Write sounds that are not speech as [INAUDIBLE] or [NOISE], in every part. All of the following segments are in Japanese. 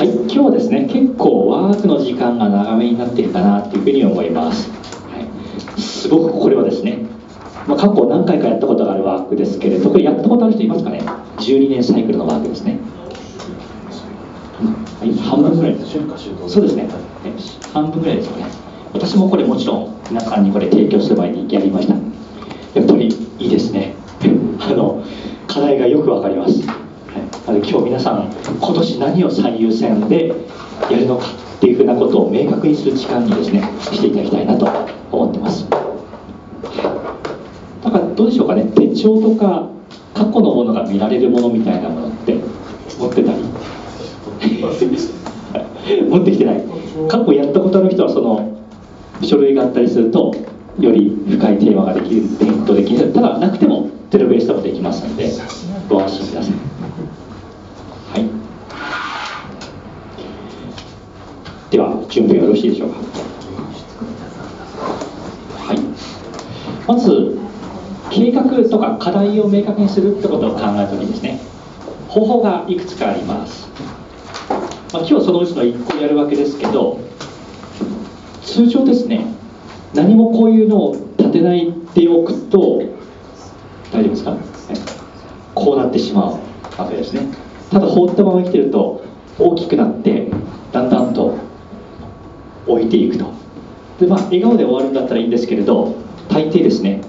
はい今日はですね結構ワークの時間が長めになっているかなというふうに思います、はい、すごくこれはですね、まあ、過去何回かやったことがあるワークですけれどこれやったことある人いますかね？12年サイクルのワークですね。はい、半分ぐらいそうですね。半分ぐらいですよね。私もこれもちろん皆さんにこれ提供する前にやりました。やっぱりいいですね。あの課題がよくわかります、今日皆さん今年何を最優先でやるのかっていうふうなことを明確にする時間にですねしていただきたいなと思ってます。だからどうでしょうかね手帳とか過去のものが見られるものみたいなものって持ってたり？[LAUGHS] 持ってきてない。過去やったことある人はその書類があったりするとより深いテーマができるペイントできる。ただなくてもゼロベースでもできますのでご安心ください。では準備はよろしいでしょうか。はい。まず計画とか課題を明確にするってことを考えた時ですね。方法がいくつかあります、まあ、今日そのうちの1個やるわけですけど通常ですね何もこういうのを立てないでおくと大丈夫ですか、はい、こうなってしまうわけですね。ただ放ったまま生きてると大きくなってだんだんと置いていくと。でまあ笑顔で終わるんだったらいいんですけれど大抵ですね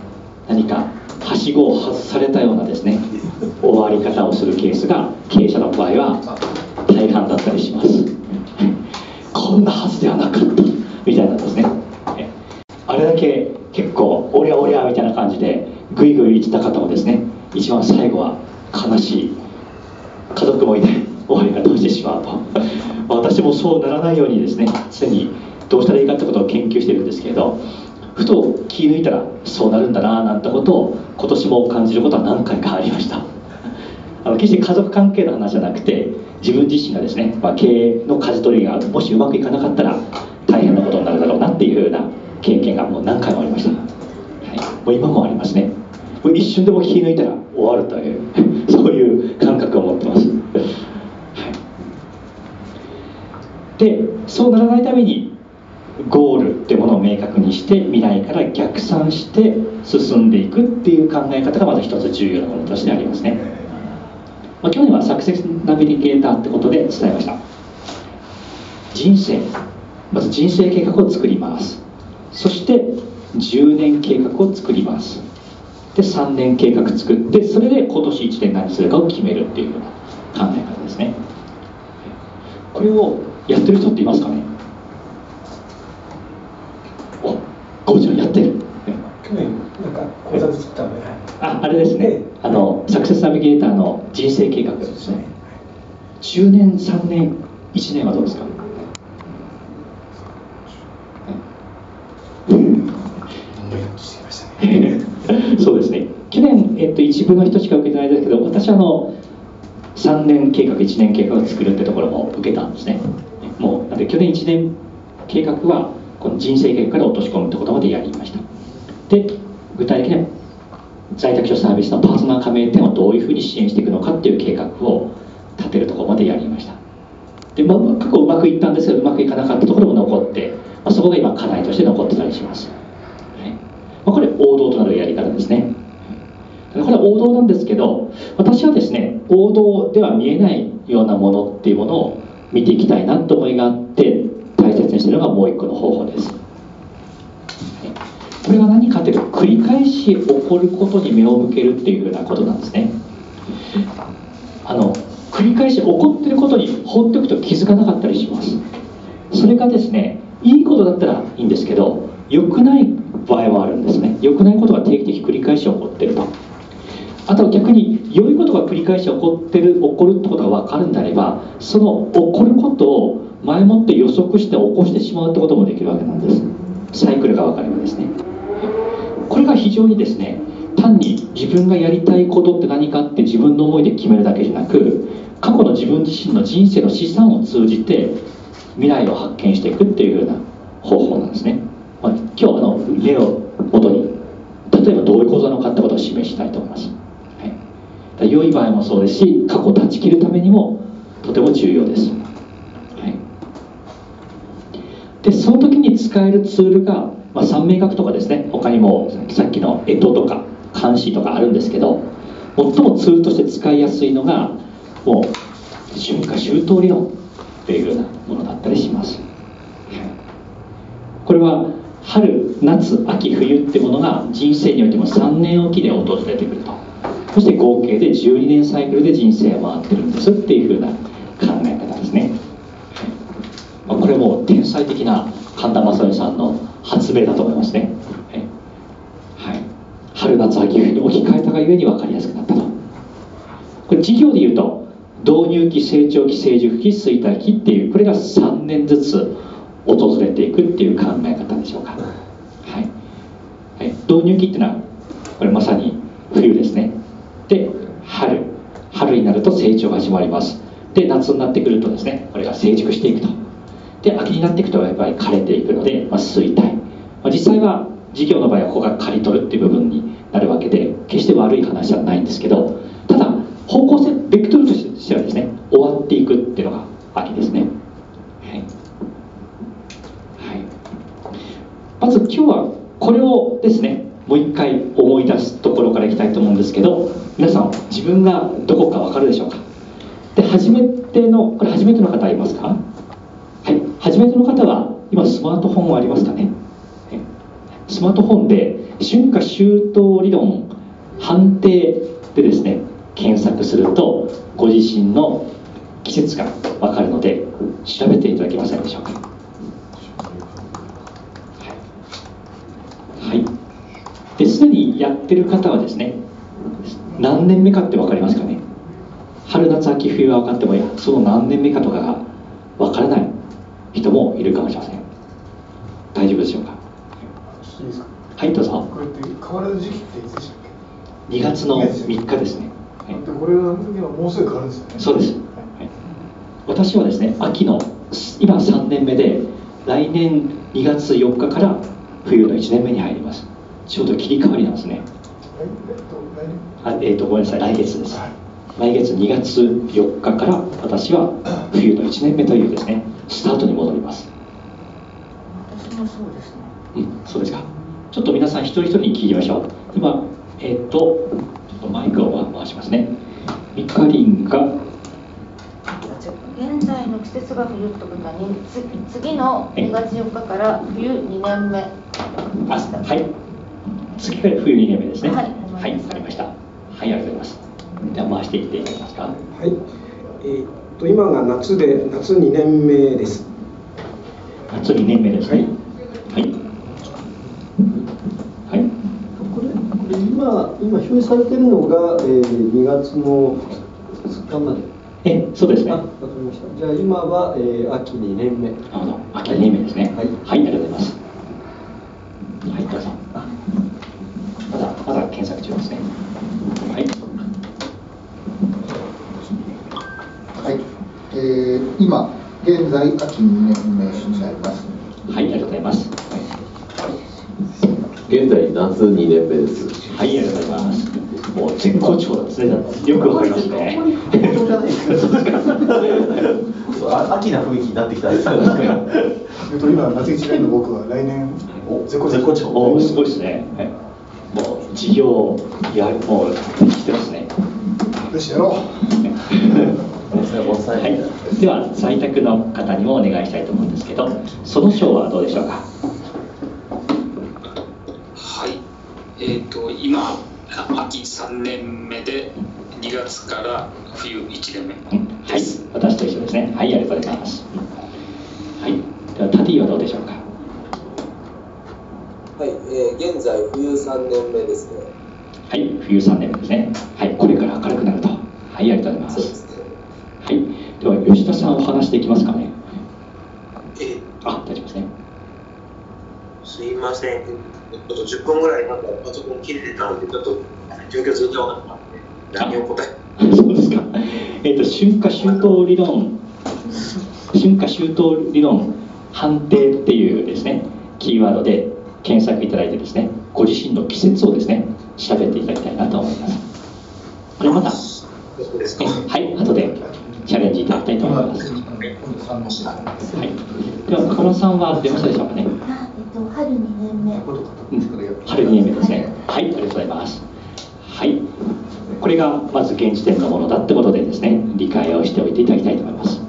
何かはしごを外されたようなですね終わり方をするケースが経営者の場合は大半だったりします。こんなはずではなかったみたいなんですね。あれだけ結構おりゃおりゃみたいな感じでぐいぐい言ってた方もですね一番最後は悲しい家族もいない終わり方をしてしまうと。私もそうならないようにですね常にどうしたらいいかってことを研究してるんですけれどふと気抜いたらそうなるんだななんてことを今年も感じることは何回かありました。[LAUGHS] あの決して家族関係の話じゃなくて自分自身がですね、まあ、経営の舵取りがもしうまくいかなかったら大変なことになるだろうなっていうふうな経験がもう何回もありました、はい、もう今もありますね。もう一瞬でも気抜いたら終わるという [LAUGHS] そういう感覚を持ってます、はい、でそうならないためにゴールっていうものを明確にして未来から逆算して進んでいくっていう考え方がまず一つ重要なものとしてありますね、まあ、去年はサクセスナビゲーターってことで伝えました。人生。まず人生計画を作ります。そして10年計画を作ります。で3年計画作ってそれで今年1年何するかを決めるっていうような考え方ですね。これをやってる人っていますかねおゴーちゃんやってる去年なんか講座作ったので、ああれですね。あのサクセスナビゲーターの人生計画ですね。10年3年1年はどうですか？そうですね。去年、えっと、一部の人しか受けてないですけど私はあの3年計画1年計画を作るってところも受けたんですね。もうなんで去年1年計画はこの人生計画から落とし込むってことまでやりました。で具体的には在宅所サービスのパーソナル加盟店をどういうふうに支援していくのかっていう計画を立てるところまでやりました。で、まあ、過去うまくいったんですけどうまくいかなかったところも残って、まあ、そこが今課題として残ってたりします。はいまあ、これ王道となるやり方ですね。これは王道なんですけど私はですね王道では見えないようなものっていうものを見ていきたいなと思いがあって大切にしてるのがもう一個の方法です。これは何かというと繰り返し起こることに目を向けるっていうようなことなんですね。あの繰り返し起こってることに放っておくと気づかなかったりします。それがですねいいことだったらいいんですけど良くない場合はあるんですね。良くないことが定期的繰り返し起こってると。あとは逆に良いことが繰り返し起こってる起こるってことが分かるんであればその起こることを前もって予測して起こしてしまうってこともできるわけなんです。サイクルが分かればですね。これが非常にですね単に自分がやりたいことって何かって自分の思いで決めるだけじゃなく過去の自分自身の人生の資産を通じて未来を発見していくっていうような方法なんですね、まあ、今日あの例をもとに例えばどういう講座なのかってことを示したいと思います、はい、良い場合もそうですし過去を断ち切るためにもとても重要です、はい、でその時に使えるツールがまあ、三名学とかですね他にもさっきの干支とか監視とかあるんですけど最もツールとして使いやすいのがもう春夏秋冬理論というようなものだったりします。これは春夏秋冬ってものが人生においても3年おきで訪れてくると。そして合計で12年サイクルで人生は回ってるんですっていうふうな考え方ですね、まあ、これも天才的な神田正義さんの発明だと思いますね、はい、春夏秋冬に置き換えたがゆえに分かりやすくなったと。これ授業で言うと導入期成長期成熟期衰退期っていうこれが3年ずつ訪れていくっていう考え方でしょうか、はい、はい、導入期っていうのはこれまさに冬ですね。で春。春になると成長が始まります。で夏になってくるとですねこれが成熟していくと。で秋になっていくとやっぱり枯れていくので、まあ、衰退、実際は事業の場合はここが刈り取るっていう部分になるわけで決して悪い話じゃないんですけどただ方向性ベクトルとしてはですね終わっていくっていうのが秋ですね。はい、はい、まず今日はこれをですねもう一回思い出すところからいきたいと思うんですけど皆さん自分がどこか分かるでしょうか？で初めてのこれ初めての方いますか？はい。初めての方は今スマートフォンはありますかね？スマートフォンで春夏秋冬理論判定でですね検索するとご自身の季節が分かるので調べていただけませんでしょうか。はい。ですでにやってる方はですね何年目かって分かりますかね。春夏秋冬は分かってもその何年目かとかが分からない人もいるかもしれません。大丈夫でしょうか。はいどうぞ。これって変わる時期っていつでしたっけ？2月の3日ですね。はい、これは今もうすぐ変わるんですよね。そうです、はい、私はですね秋の今3年目で来年2月4日から冬の1年目に入ります。ちょうど切り替わりなんですね。あえっ、ー、とごめんなさい。来月です、はい、来月2月4日から私は冬の1年目というですねスタートに戻ります。私もそうですねうんそうですか。ちょっと皆さん一人一人に聞いてみましょう。今えっ、ー、とちょっとマイクを回しますね。ミカリンが。現在の季節が冬ってことは次の2月4日から冬2年目。あはい。次が冬2年目ですね。はい、はい、ありました。はいありがとうございます。では回していっていただけますか。はい。えー、っと今が夏で夏2年目です。夏2年目ですね。はいはい、これこれ今今表示されてるのが、えー、2月の2日までえそうですね。わかりました。じゃあ今は、えー、秋2年目。なるほど。秋2年目ですね。はい、はい、ありがとうございます。はい、どうぞ。まだまだ検索中ですねはいはい、えー、今現在秋2年目になりますはいありがとうございます、現在夏2年目です？はいありがとうございます。もう絶好調ですねよくわかりますね。秋な雰囲気になってきたです今夏1年の僕は来年絶好調。おすごいですね、はい。もう事業やもうできてますね。よしやろう。[LAUGHS] はい、では在宅の方にもお願いしたいと思うんですけどその章はどうでしょうかはいえーと、今秋3年目で2月から冬1年目はい私と一緒ですねはいありがとうございますはいではタティはどうでしょうか？はい、えー、現在冬3年目ですね。はい、冬3年目ですね。はい、これから明るくなると。はい、ありがとうございます。そうですね。はい、では吉田さんお話できますかね。えあ、大丈夫ですね。すいません。ちょっと10分ぐらいなんかパソコン切れてたんで、ちょっと状況ずっと分かったんで、何を答えそうですか。[LAUGHS] えっ、ー、と、春夏秋冬理論、春夏秋冬理論判定っていうですね、キーワードで検索いただいてですねご自身の季節をですね調べていただきたいなと思います。これまたはい後でチャレンジいただきたいと思います。はい。では中村さんは出ましたでしょうかね？春2年目。[LAUGHS] 春2年目ですね。はいありがとうございます。はい。これがまず現時点のものだってことでですね理解をしておいていただきたいと思います。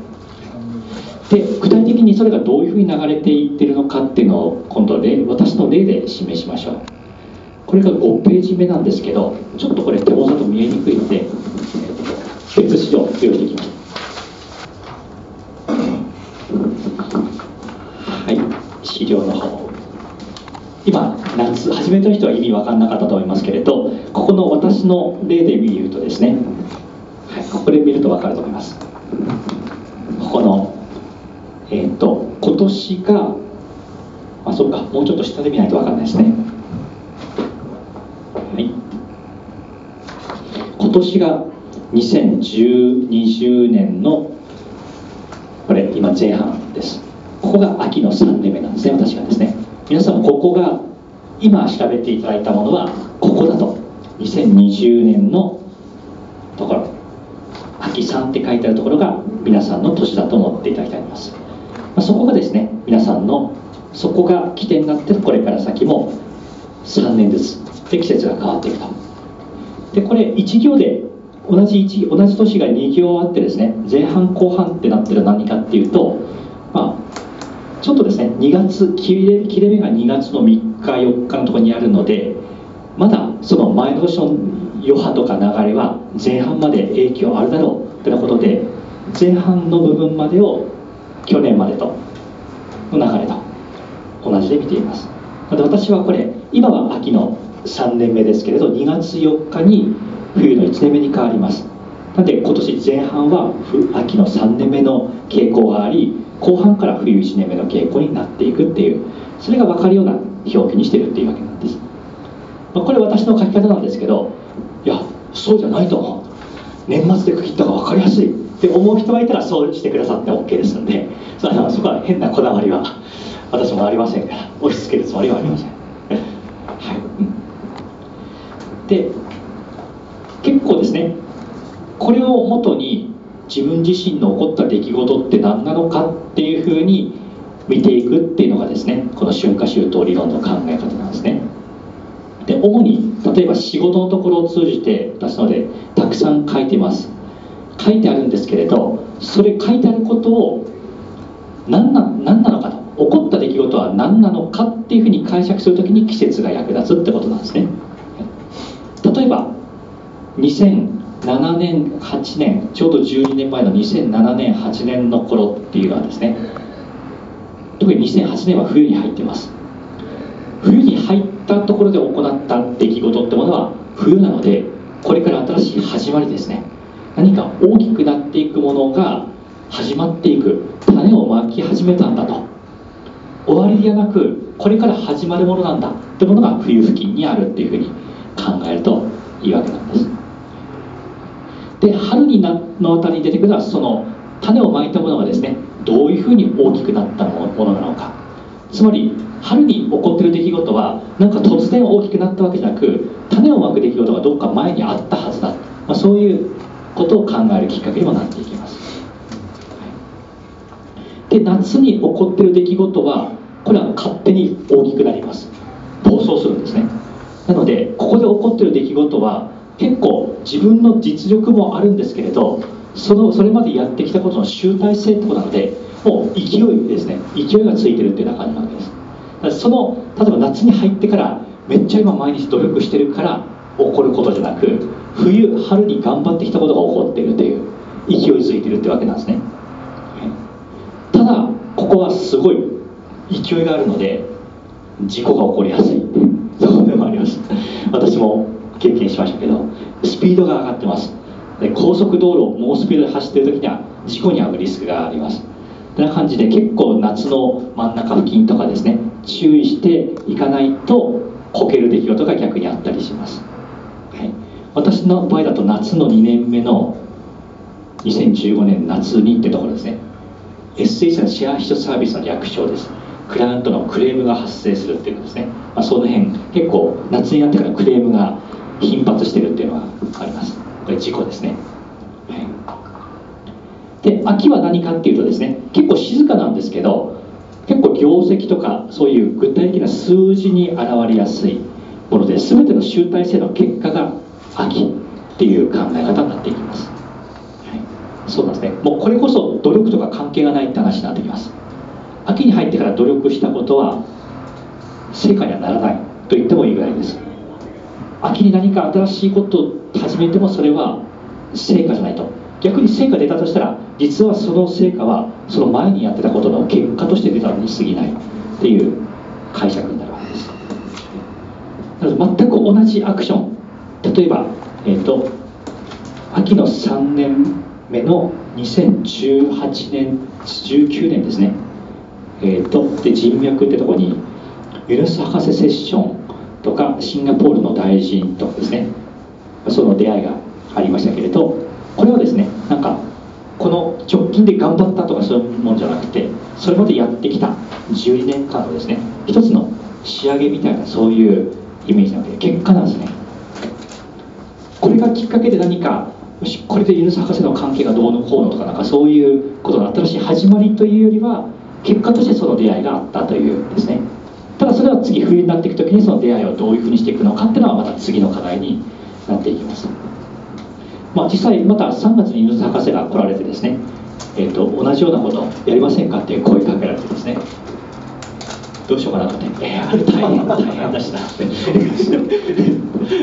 で具体的にそれがどういうふうに流れていってるのかっていうのを今度例私の例で示しましょう。これが5ページ目なんですけどちょっとこれ手元だと見えにくいので別紙を用意していきます。はい資料の方。今夏初めての人は意味分かんなかったと思いますけれどここの私の例で見るとですね、はい、ここで見ると分かると思います。ここのえっ、ー、と今年があそうかもうちょっと下で見ないと分かんないですね。はい。今年が2020年のこれ今前半です。ここが秋の3年目なんですね私がですね。皆さんここが今調べていただいたものはここだと。2020年のところ。秋3って書いてあるところが皆さんの年だと思っていただきたいと思います、まあ、そこがですね皆さんのそこが起点になってこれから先も3年ずつで季節が変わっていくと。でこれ1行で同じ1同じ年が2行あってですね前半後半ってなってる何かっていうとちょっとですね2月切れ切れ目が2月の3日4日のところにあるのでまだその前の年の余波とか流れは前半まで影響あるだろうということで前半の部分までを去年までとの流れと同じで見ています。で私はこれ今は秋の3年目ですけれど2月4日に冬の1年目に変わります。なので今年前半は秋の3年目の傾向があり後半から冬1年目の傾向になっていくっていうそれが分かるような表記にしてるっていうわけなんです、まあ、これ私の書き方なんですけどいやそうじゃないと思う年末で区切った方が分かりやすいって思う人がいたらそうしてくださって OK ですのでそこは変なこだわりは私もありませんから押し付けるつもりはありません、はい、で結構ですねこれをもとに自分自身の起こった出来事って何なのかっていうふうに見ていくっていうのがですねこの春夏秋冬理論の考え方なんですね。で主に例えば仕事のところを通じて出すのでたくさん書いてます。書いてあるんですけれどそれ書いてあることを何な何なのかと起こった出来事は何なのかっていうふうに解釈するときに季節が役立つってことなんですね。例えば7年8年ちょうど12年前の2007年8年の頃っていうのはですね特に2008年は冬に入ってます。冬に入ったところで行った出来事ってものは冬なのでこれから新しい始まりですね。何か大きくなっていくものが始まっていく種をまき始めたんだと。終わりではなくこれから始まるものなんだってものが冬付近にあるっていうふうに考えるといいわけなんです。で春になのあたりに出てくるのはその種をまいたものがですねどういうふうに大きくなったものなのか。つまり春に起こってる出来事はなんか突然大きくなったわけじゃなく種をまく出来事がどっか前にあったはずだ、まあ、そういうことを考えるきっかけにもなっていきます。で夏に起こってる出来事はこれは勝手に大きくなります。暴走するんですね。なのでここで起こってる出来事は結構自分の実力もあるんですけれどそのそれまでやってきたことの集大成ってことなのでもう勢いですね。勢いがついてるっていうような感じなわけです。その例えば夏に入ってからめっちゃ今毎日努力してるから起こることじゃなく冬春に頑張ってきたことが起こっているという勢いづいてるってわけなんですね。ただここはすごい勢いがあるので事故が起こりやすいそうでもあります。私も経験しましたけどスピードが上がってます。で高速道路を猛スピードで走ってる時には事故に遭うリスクがあります。てな感じで結構夏の真ん中付近とかですね注意していかないとこける出来事が逆にあったりします、はい、私の場合だと夏の2年目の2015年夏にってところですね。SH のシェア人サービスの略称です。クライアントのクレームが発生するっていうことですね、まあ、その辺結構夏になってからクレームが頻発してるっていうのがあります。これ事故ですね、はい、で秋は何かっていうとですね結構静かなんですけど結構業績とかそういう具体的な数字に現れやすいもので全ての集大成の結果が秋っていう考え方になっていきます、はい、そうなんですね。もうこれこそ努力とか関係がないって話になってきます。秋に入ってから努力したことは成果にはならないと言ってもいいぐらいです。秋に何か新しいことを始めてもそれは成果じゃないと。逆に成果出たとしたら実はその成果はその前にやってたことの結果として出たのに過ぎないっていう解釈になるわけです。全く同じアクション。例えば、えーと、秋の3年目の2018年19年ですね。えーと、で人脈ってとこにユヌス博士セッションとかシンガポールの大臣とですね。その出会いがありましたけれどこれはですねなんかこの直近で頑張ったとかそういうもんじゃなくてそれまでやってきた12年間のですね一つの仕上げみたいなそういうイメージなので結果なんですね。これがきっかけで何かよしこれでユヌス博士の関係がどうのこうのとかなんかそういうことの新しい始まりというよりは結果としてその出会いがあったというですね。ただそれは次冬になっていく時にその出会いをどういうふうにしていくのかっていうのはまた次の課題になっていきます、まあ、実際また3月に犬津博士が来られてですね、えーと、同じようなことやりませんかって声かけられてですね。どうしようかなと思って、えー、あれ大変大変だしなって。っ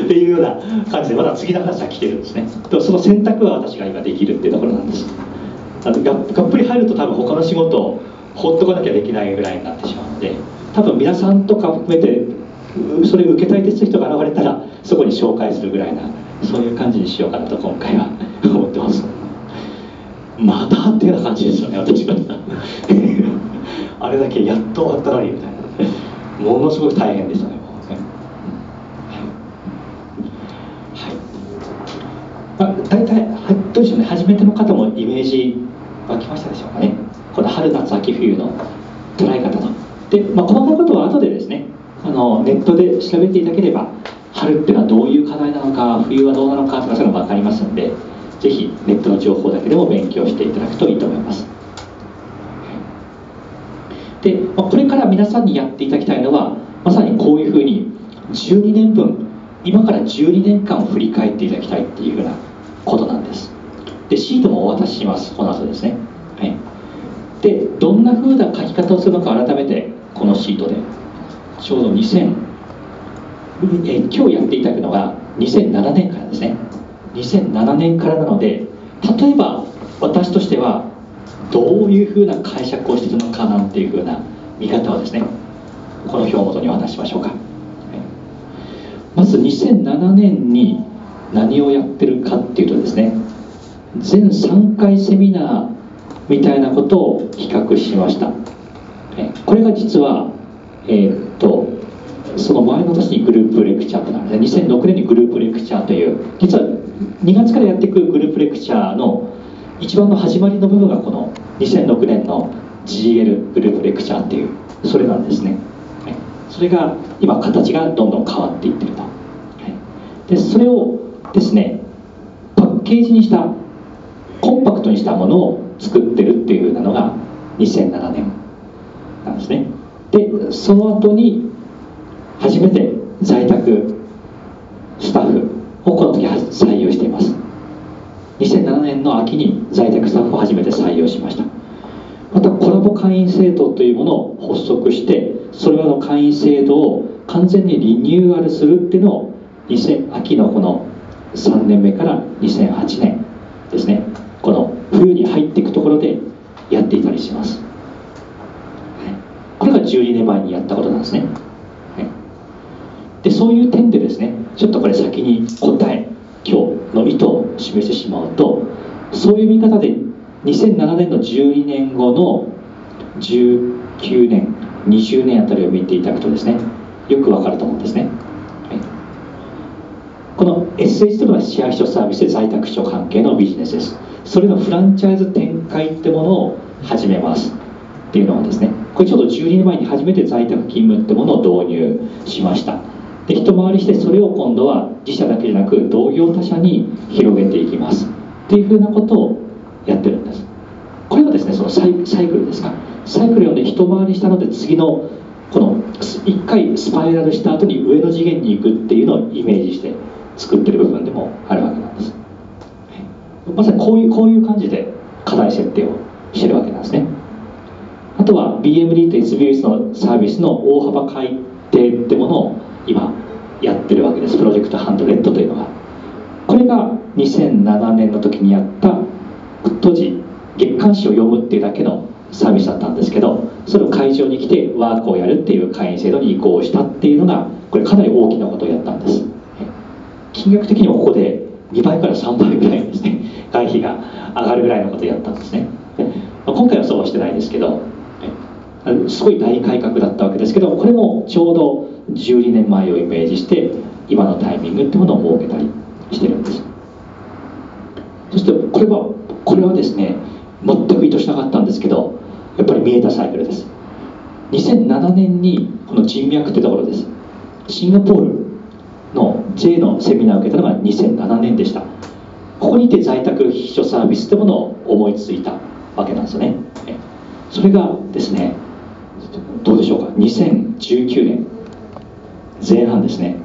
ていうような感じでまた次の話が来てるんですね。その選択は私が今できるっていうところなんです。あのががっぷり入ると多分他の仕事を放っとかなきゃできないぐらいになってしまうので多分皆さんとか含めてそれを受けたいです人が現れたらそこに紹介するぐらいなそういう感じにしようかなと今回は [LAUGHS] 思ってます。またっていうような感じですよね私があれだけやっと終わったのにみたいなものすごく大変でしたねはい、まあ、大体どうでしょうね。初めての方もイメージ湧きましたでしょうかね。この春夏秋冬の捉え方ので、まあ、細かいことは後でですねあのネットで調べていただければ春っていうのはどういう課題なのか冬はどうなのかとかそういうのが分かりますのでぜひネットの情報だけでも勉強していただくといいと思います。で、まあ、これから皆さんにやっていただきたいのはまさにこういうふうに12年分今から12年間を振り返っていただきたいっていうふうなことなんです。でシートもお渡ししますこの後ですね、はい、でどんなふうな書き方をするのか改めてこのシートで。ちょうど2000、え今日やっていただくのが2007年からですね。2007年からなので例えば私としてはどういうふうな解釈をしているのかなんていうふうな見方をですねこの表を元にお話しましょうか、まず2007年に何をやってるかっていうとですね全3回セミナーみたいなことを比較しました。これが実はえー、っとその前の年にグループレクチャーってなる。2006年にグループレクチャーという実は2月からやっていくグループレクチャーの一番の始まりの部分がこの2006年の GL グループレクチャーっていうそれなんですね、それが今形がどんどん変わっていってると、でそれをですねパッケージにしたコンパクトにしたものを作ってるっていうなのが2007年。ですね。でその後に初めて在宅スタッフをこの時採用しています。2007年の秋に在宅スタッフを初めて採用しました。またコラボ会員制度というものを発足してそれらの会員制度を完全にリニューアルするっていうのを秋のこの3年目から2008年ですね。この冬に入っていくところでやっていたりします。12年前にやったことなんですね、はい、でそういう点でですねちょっとこれ先に答え今日の意図を示してしまうとそういう見方で2007年の12年後の19年20年あたりを見ていただくとですねよくわかると思うんですね、はい、この SH というのは支配所サービスで在宅所関係のビジネスです。それのフランチャイズ展開ってものを始めます。っていうのはですねこれちょうど12年前に初めて在宅勤務ってものを導入しました。で一回りしてそれを今度は自社だけじゃなく同業他社に広げていきます。っていうふうなことをやってるんです。これがですねそのサイクルですか。サイクル読んで一回りしたので次のこの1回スパイラルした後に上の次元に行くっていうのをイメージして作ってる部分でもあるわけなんです。まさにこういうこういう感じで課題設定をしてるわけなんですね。とは BMD と SBS のサービスの大幅改定ってものを今やってるわけです。プロジェクトハンドレッドというのが。これが2007年の時にやった当時月刊誌を読むっていうだけのサービスだったんですけどそれを会場に来てワークをやるっていう会員制度に移行したっていうのがこれかなり大きなことをやったんです。金額的にもここで2倍から3倍ぐらいですね。会費が上がるぐらいのことをやったんですね。今回はそうはしてないですけどすごい大改革だったわけですけどこれもちょうど12年前をイメージして今のタイミングってものを設けたりしてるんです。そしてこれはこれはですね全く意図しなかったんですけどやっぱり見えたサイクルです。2007年にこの人脈ってところです。シンガポールの J のセミナーを受けたのが2007年でした。ここにて在宅秘書サービスってものを思いついたわけなんですよね。それがですねでしょうか？2019年。前半ですね。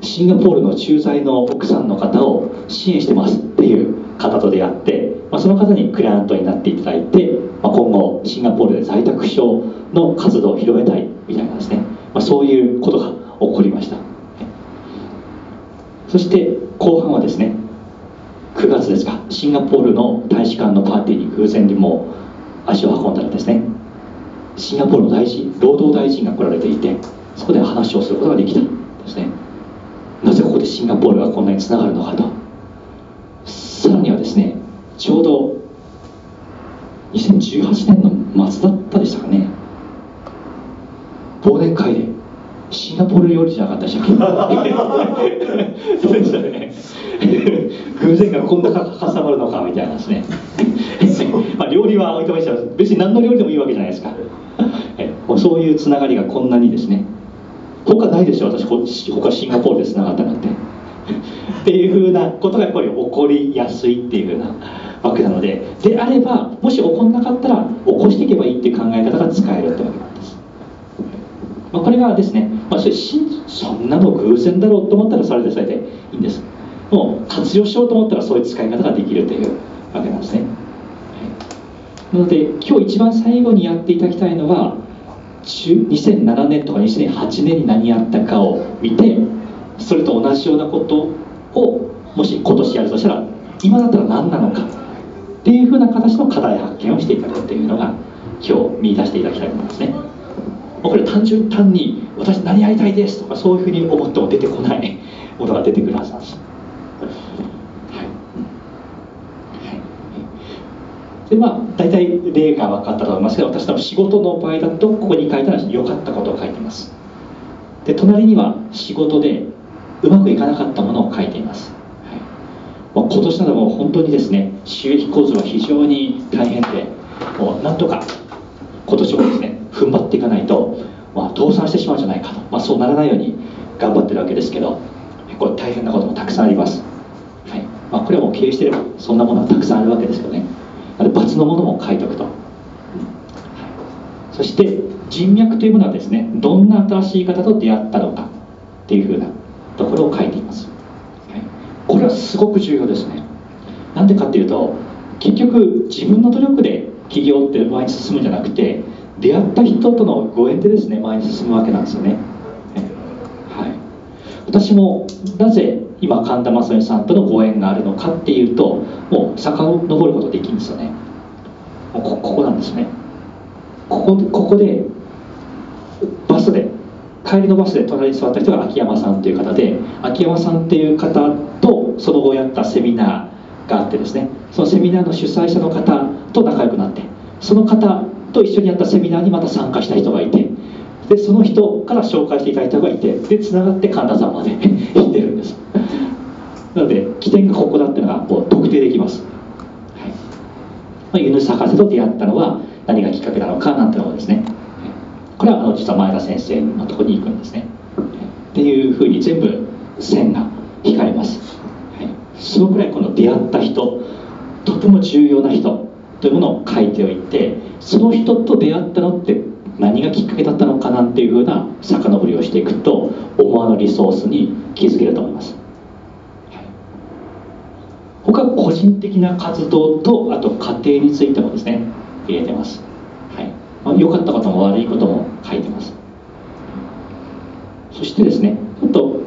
シンガポールの駐在の奥さんの方を支援してますっていう方と出会って、まあ、その方にクライアントになっていただいて、まあ、今後シンガポールで在宅症の活動を広めたいみたいなですね、まあ、そういうことが起こりました。そして後半はですね9月ですか。シンガポールの大使館のパーティーに偶然にも足を運んだらですね。シンガポールの大臣労働大臣が来られていてそこで話をすることができたですね。なぜここでシンガポールがこんなにつながるのかと。さらにはですねちょうど2018年の末だったでしたかね。忘年会でシンガポール料理じゃなかったでしたっけ？そうでしたね。[LAUGHS] 偶然がこんなか挟まるのかみたいなですね。[LAUGHS] まあ料理は置いてました。別に何の料理でもいいわけじゃないですかそういうつながりがこんなにですね他ないですよ。私他シンガポールでつながったなんて。[LAUGHS] っていうふうなことがやっぱり起こりやすいっていうふうな [LAUGHS] わけなので。であればもし起こんなかったら起こしていけばいいっていう考え方が使えるってわけなんです、まあ、これがですね、まあ、それそんなの偶然だろうと思ったらそれでそれでいいんです。もう活用しようと思ったらそういう使い方ができるというわけなんですね。なので今日一番最後にやっていただきたいのは2007年とか2008年に何やったかを見てそれと同じようなことをもし今年やるとしたら今だったら何なのかっていうふうな形の課題発見をしていただくっていうのが今日見出していただきたいと思いますね。これ単純単に私何やりたいですとかそういうふうに思っても出てこない [LAUGHS] ものが出てくるはずなんです。でまあ大体例が分かったと思いますけど私の仕事の場合だとここに書いたら良かったことを書いています。で隣には仕事でうまくいかなかったものを書いています、はい。まあ、今年なども本当にですね収益構図は非常に大変でもうなんとか今年もですね踏ん張っていかないと、まあ、倒産してしまうんじゃないかと、まあ、そうならないように頑張ってるわけですけどこれ大変なこともたくさんあります、はい。まあ、これはもう経営してればそんなものはたくさんあるわけですけどね。罰のものも書いておくと、そして人脈というものはですねどんな新しい方と出会ったのかっていうふうなところを書いています、これはすごく重要ですね。なんでかっていうと結局自分の努力で起業って前に進むんじゃなくて出会った人とのご縁でですね前に進むわけなんですよね、はい、私もなぜ今神田正義さんとのご縁があるのかっていうともう遡ることできるんですよね。こここなんですね。ここここでバスで帰りのバスで隣に座った人が秋山さんという方で秋山さんっていう方とその後やったセミナーがあってですね。そのセミナーの主催者の方と仲良くなってその方と一緒にやったセミナーにまた参加した人がいてでその人から紹介していただいた人がいてでつながって神田さんまで [LAUGHS] 行ってるんです。なので起点がここだっていうのがもう特定できます、はい。まあ、ユヌス博士と出会ったのは何がきっかけなのかなんていうのをですね。これはあの実は前田先生のところに行くんですね。っていうふうに全部線が引かれます、はい、そのくらいこの出会った人とても重要な人というものを書いておいてその人と出会ったのって何がきっかけだったのかなんていうふうな遡りをしていくと思わぬリソースに気づけると思います、はい、他は個人的な活動とあと家庭についてもですね入れてます、はい。まあ、良かったことも悪いことも書いてます。そしてですねあと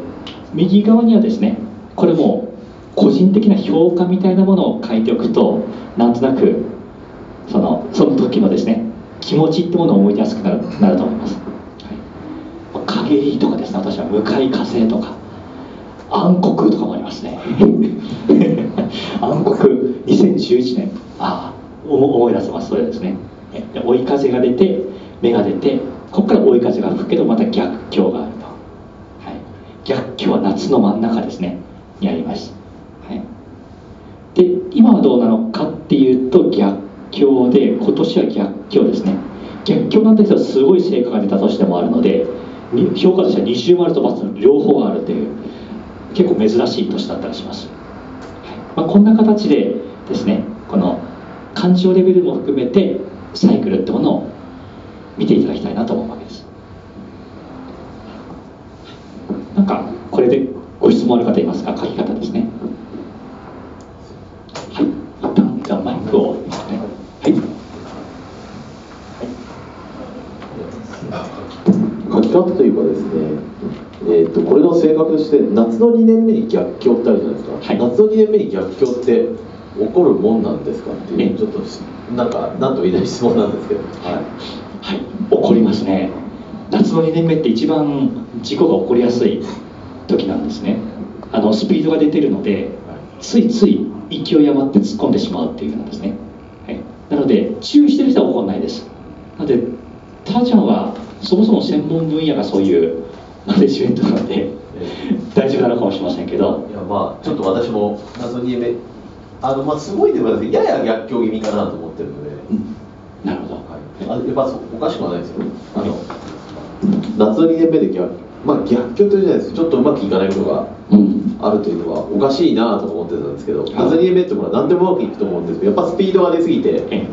右側にはですねこれも個人的な評価みたいなものを書いておくとなんとなくそのその時のですね気持ちってものを思い出すくなるなると思います、はい、陰りとかですね私は向かい風とか暗黒とかもありますね。暗黒2011年。ああ思い出せます。それですね。追い風が出て芽が出てここから追い風が吹くけどまた逆境があると、はい、逆境は夏の真ん中ですね。にあります、はい、で今はどうなのかっていうと逆境で今年は逆境ですね。逆境なんですけどすごい成果が出た年でもあるので評価としては二重丸と×の両方があるという結構珍しい年だったりします、まあ、こんな形でですねこの感情レベルも含めてサイクルってものを見ていただきたいなと思うわけです。なんかこれでご質問ある方いますか？書き方ですねはい一旦じゃあマイクを、ねはい。書き方というかですね、えーと、これの性格として夏の2年目に逆境ってあるじゃないですか、はい、夏の2年目に逆境って起こるもんなんですかっていうちょっとなんか何とも言えない質問なんですけど。はい、はい、起こりますね。夏の2年目って一番事故が起こりやすい時なんですね。あのスピードが出てるのでついつい勢い余って突っ込んでしまうっていうなんですね。なので注意してる人は怒らないです。なのでターちゃんはそもそも専門分野がそういうマネジメントなので大丈夫なのかもしれませんけど。いやまあちょっと私も謎に目あのまあすごいでもやや逆境気味かなと思ってるので、うん、なるほど、はい、あやっぱおかしくはないですよ。あの夏の2年目で逆まあ逆境というじゃないです。ちょっとうまくいかないことがあるというのはおかしいなと思ってたんですけど、夏2年目ってものは何でもうまくいくと思うんですけどやっぱスピードが出すぎて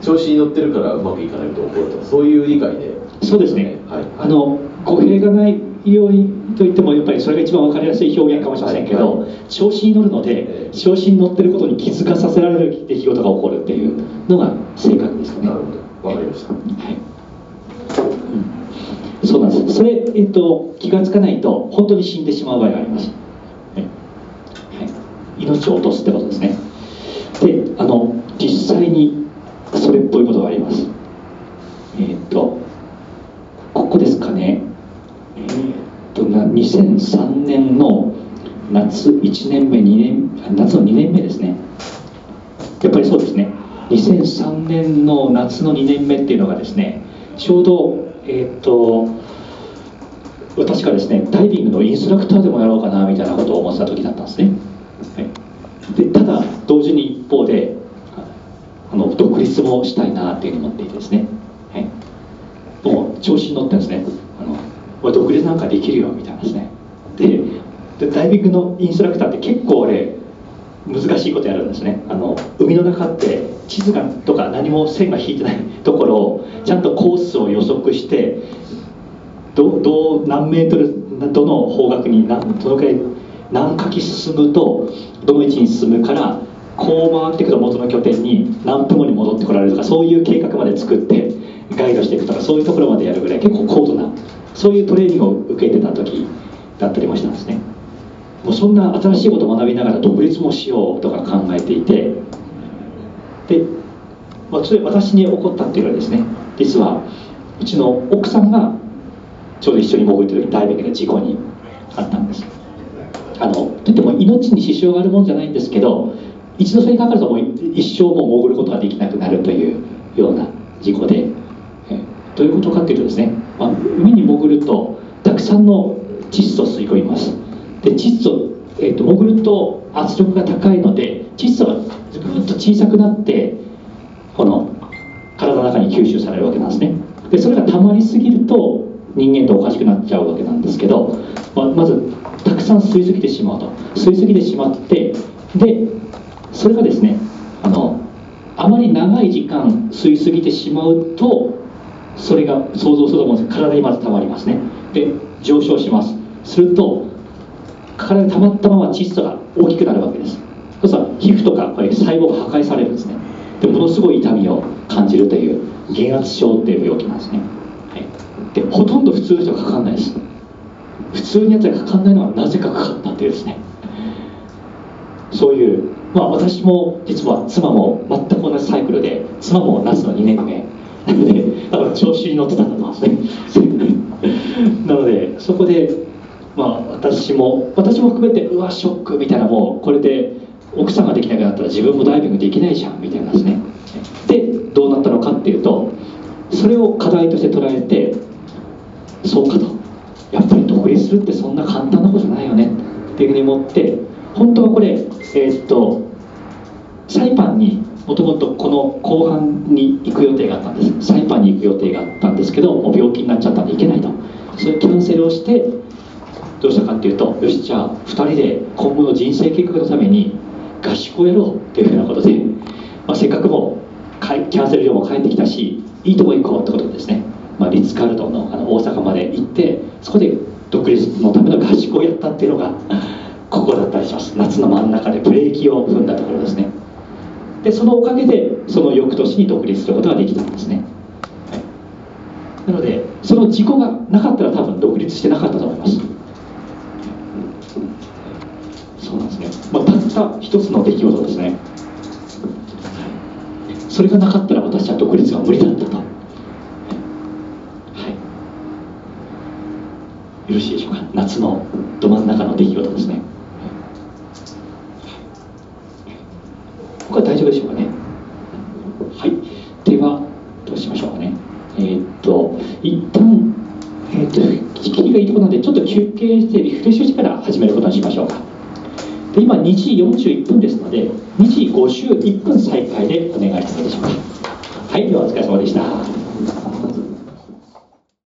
調子に乗ってるからうまくいかないと起こるとそういう理解でそうですね、はい、あの語弊がないようにといってもやっぱりそれが一番分かりやすい表現かもしれませんけど、はい。はい、調子に乗るので調子に乗ってることに気づかさせられる出来事が起こるっていうのが正確ですね。なるほど。分かりました、はい。そうなんです。それ、えっと、気が付かないと本当に死んでしまう場合があります、はい、命を落とすってことですね。であの実際にそれっぽいことがあります。えっとここですかね。えー、っと2003年の夏1年目2年夏の2年目ですね。やっぱりそうですね。2003年の夏の2年目っていうのがですねちょうどえー、っと私がですねダイビングのインストラクターでもやろうかなみたいなことを思ってた時だったんですね、はい、でただ同時に一方であの独立もしたいなっていうふうに思っていてですね、はい、もう調子に乗ってですねあの俺独立なんかできるよみたいなですね。でダイビングのインストラクターって結構俺難しいことやるんですね。あの海の中って地図がとか何も線が引いてないところをちゃんとコースを予測してどど何メートルどの方角に何どのくらい何かき進むとどの位置に進むからこう回っていくと元の拠点に何分後に戻ってこられるとかそういう計画まで作ってガイドしていくとかそういうところまでやるぐらい結構高度なそういうトレーニングを受けてた時だったりもしたんですね。もうそんな新しいことを学びながら独立もしようとか考えていてで、まあ、それ私に起こったっていうのはですね実はうちの奥さんがちょうど一緒に潜ってる時にダイビングで事故にあったんです。あのといっても命に支障があるもんじゃないんですけど一度それにかかるともう一生も潜ることができなくなるというような事故でどういうことかっていうとですね、まあ、海に潜るとたくさんの窒素を吸い込みます。で窒素、えーと、潜ると圧力が高いので窒素がぐっと小さくなってこの体の中に吸収されるわけなんですね。でそれが溜まりすぎると人間とおかしくなっちゃうわけなんですけど、まあまずたくさん吸いすぎてしまうと。吸いすぎてしまってでそれがですねあのあまり長い時間吸いすぎてしまうとそれが想像すると思うんです体にまず溜まりますね。で上昇します。すると体に溜まったまま窒素が大きくなるわけです。そうすると皮膚とかこれ細胞が破壊されるんですね。でものすごい痛みを感じるという減圧症っていう病気なんですね、はい、でほとんど普通の人はかかんないです。普通にやつがかかんないのはなぜかかかったっていうですね。そういうまあ私も実は妻も全く同じサイクルで妻も夏の2年目だから調子に乗ってたんだと思うんですね。[LAUGHS] なのでそこでまあ私も私も含めてうわショックみたいなもうこれで奥さんができなくなったら自分もダイビングできないじゃんみたいなですね。でどうなったのかっていうとそれを課題として捉えてそうかと。やっぱり独立するってそんな簡単なことじゃないよね。っていうふうに思って本当はこれえー、っとサイパンにもともとこの後半に行く予定があったんです。サイパンに行く予定があったんですけどもう病気になっちゃったんで行けないと。それキャンセルをしてどうしたかっていうとよしじゃあ2人で今後の人生計画のために合宿をやろうっていうふうなことで、まあ、せっかくもキャンセル料も返ってきたしいいとこ行こうってことでですね、まあ、リッツ・カールトンのあの大阪まで行ってそこで独立のための合宿をやったっていうのがここだったりします。夏の真ん中でブレーキを踏んだところですね。でそのおかげでその翌年に独立することができたんですね、なのでその事故がなかったら多分独立してなかったと思います。そうなんですね、まあ、たった一つの出来事ですね。それがなかったら私は独立が無理だったと、はい、よろしいでしょうか。夏のど真ん中の出来事ですね。こは大丈夫でしょうかね。はい。ではどうしましょうかね。えー、っと一旦えー、っと切りがいいところなんでちょっと休憩してリフレッシュしてから始めることにしましょうか。で今2時41分ですので2時51分再開でお願いいたします。